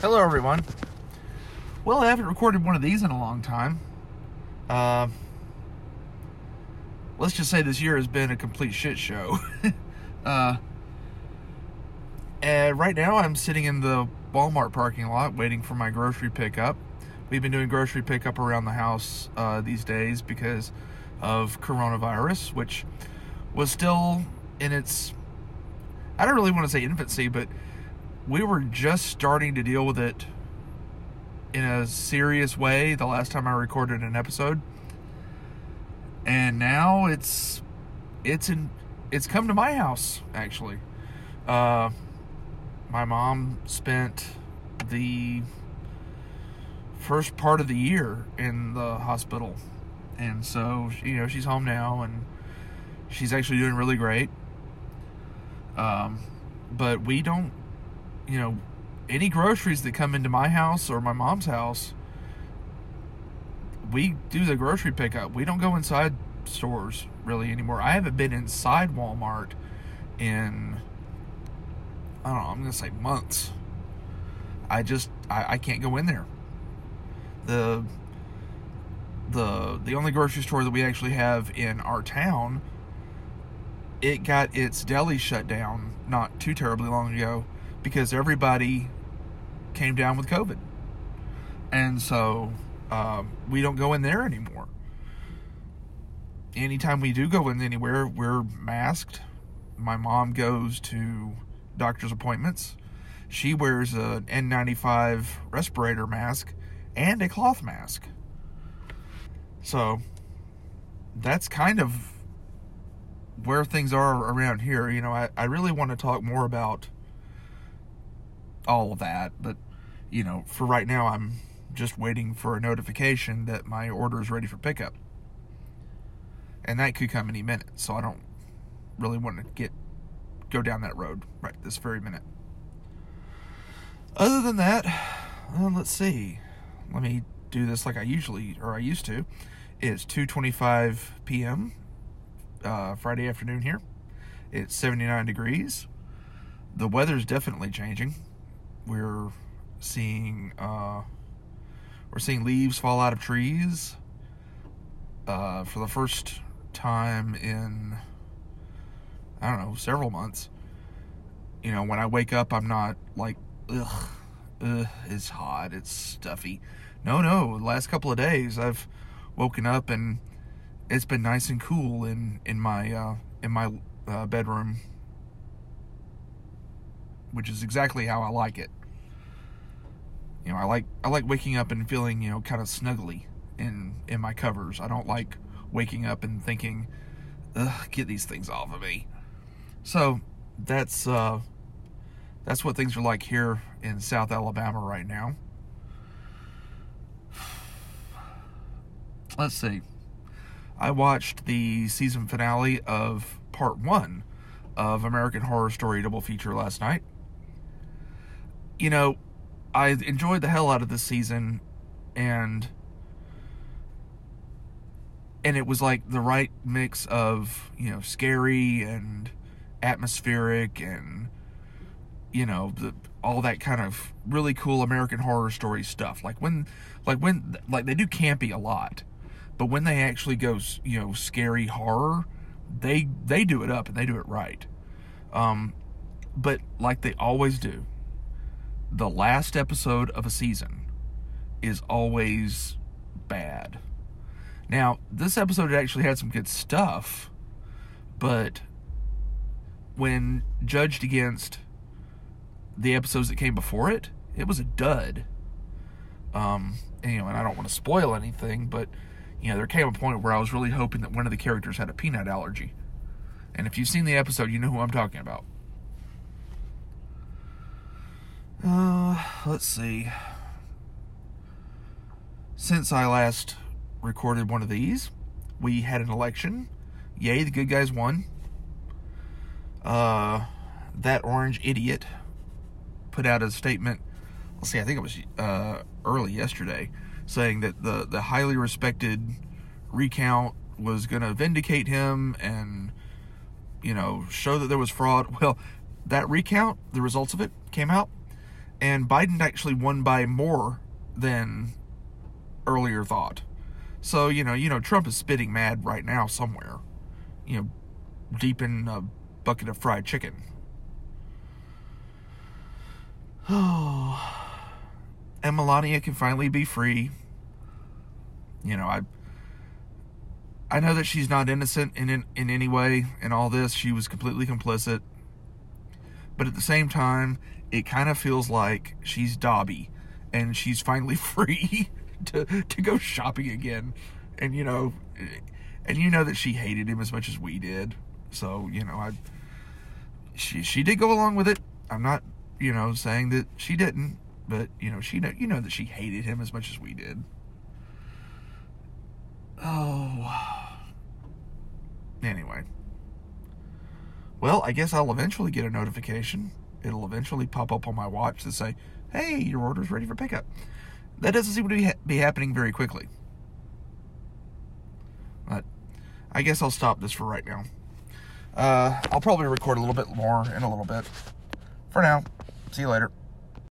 Hello, everyone. Well, I haven't recorded one of these in a long time. Uh, let's just say this year has been a complete shit show. uh, and right now, I'm sitting in the Walmart parking lot waiting for my grocery pickup. We've been doing grocery pickup around the house uh, these days because of coronavirus, which was still in its, I don't really want to say infancy, but we were just starting to deal with it in a serious way the last time I recorded an episode. And now it's it's in it's come to my house actually. Uh my mom spent the first part of the year in the hospital. And so, you know, she's home now and she's actually doing really great. Um but we don't you know, any groceries that come into my house or my mom's house, we do the grocery pickup. We don't go inside stores really anymore. I haven't been inside Walmart in I don't know, I'm gonna say months. I just I, I can't go in there. The the the only grocery store that we actually have in our town, it got its deli shut down not too terribly long ago because everybody came down with COVID. And so um, we don't go in there anymore. Anytime we do go in anywhere, we're masked. My mom goes to doctor's appointments. She wears an N95 respirator mask and a cloth mask. So that's kind of where things are around here. You know, I, I really want to talk more about all of that. But, you know, for right now, I'm just waiting for a notification that my order is ready for pickup. And that could come any minute. So I don't really want to get go down that road right this very minute. Other than that, well, let's see. Let me do this like I usually or I used to. It's 2:25 p.m. Uh, Friday afternoon here. It's 79 degrees. The weather's definitely changing we're seeing uh, we're seeing leaves fall out of trees uh, for the first time in I don't know several months. You know, when I wake up, I'm not like ugh, ugh, it's hot, it's stuffy. No, no. The last couple of days, I've woken up and it's been nice and cool in in my uh, in my uh, bedroom which is exactly how I like it. You know, I like I like waking up and feeling, you know, kind of snuggly in in my covers. I don't like waking up and thinking, "Ugh, get these things off of me." So, that's uh that's what things are like here in South Alabama right now. Let's see. I watched the season finale of part 1 of American Horror Story double feature last night you know, I enjoyed the hell out of this season and and it was like the right mix of, you know, scary and atmospheric and you know, the all that kind of really cool American horror story stuff. Like when like when like they do campy a lot. But when they actually go, you know, scary horror, they they do it up and they do it right. Um but like they always do, the last episode of a season is always bad. Now, this episode actually had some good stuff, but when judged against the episodes that came before it, it was a dud. Um, you know, and I don't want to spoil anything, but you know, there came a point where I was really hoping that one of the characters had a peanut allergy. And if you've seen the episode, you know who I'm talking about. Uh, let's see. Since I last recorded one of these, we had an election. Yay, the good guys won. Uh, that orange idiot put out a statement. Let's see, I think it was uh, early yesterday, saying that the the highly respected recount was going to vindicate him and you know show that there was fraud. Well, that recount, the results of it came out and Biden actually won by more than earlier thought. So you know, you know, Trump is spitting mad right now somewhere, you know, deep in a bucket of fried chicken. Oh, and Melania can finally be free. You know, I I know that she's not innocent in, in in any way in all this. She was completely complicit. But at the same time, it kind of feels like she's Dobby and she's finally free to to go shopping again. And you know, and you know that she hated him as much as we did. So, you know, I she she did go along with it. I'm not, you know, saying that she didn't, but you know, she know you know that she hated him as much as we did. Oh. Anyway. Well, I guess I'll eventually get a notification. It'll eventually pop up on my watch to say, "Hey, your order's ready for pickup." That doesn't seem to be, ha- be happening very quickly. But I guess I'll stop this for right now. Uh, I'll probably record a little bit more in a little bit. For now, see you later.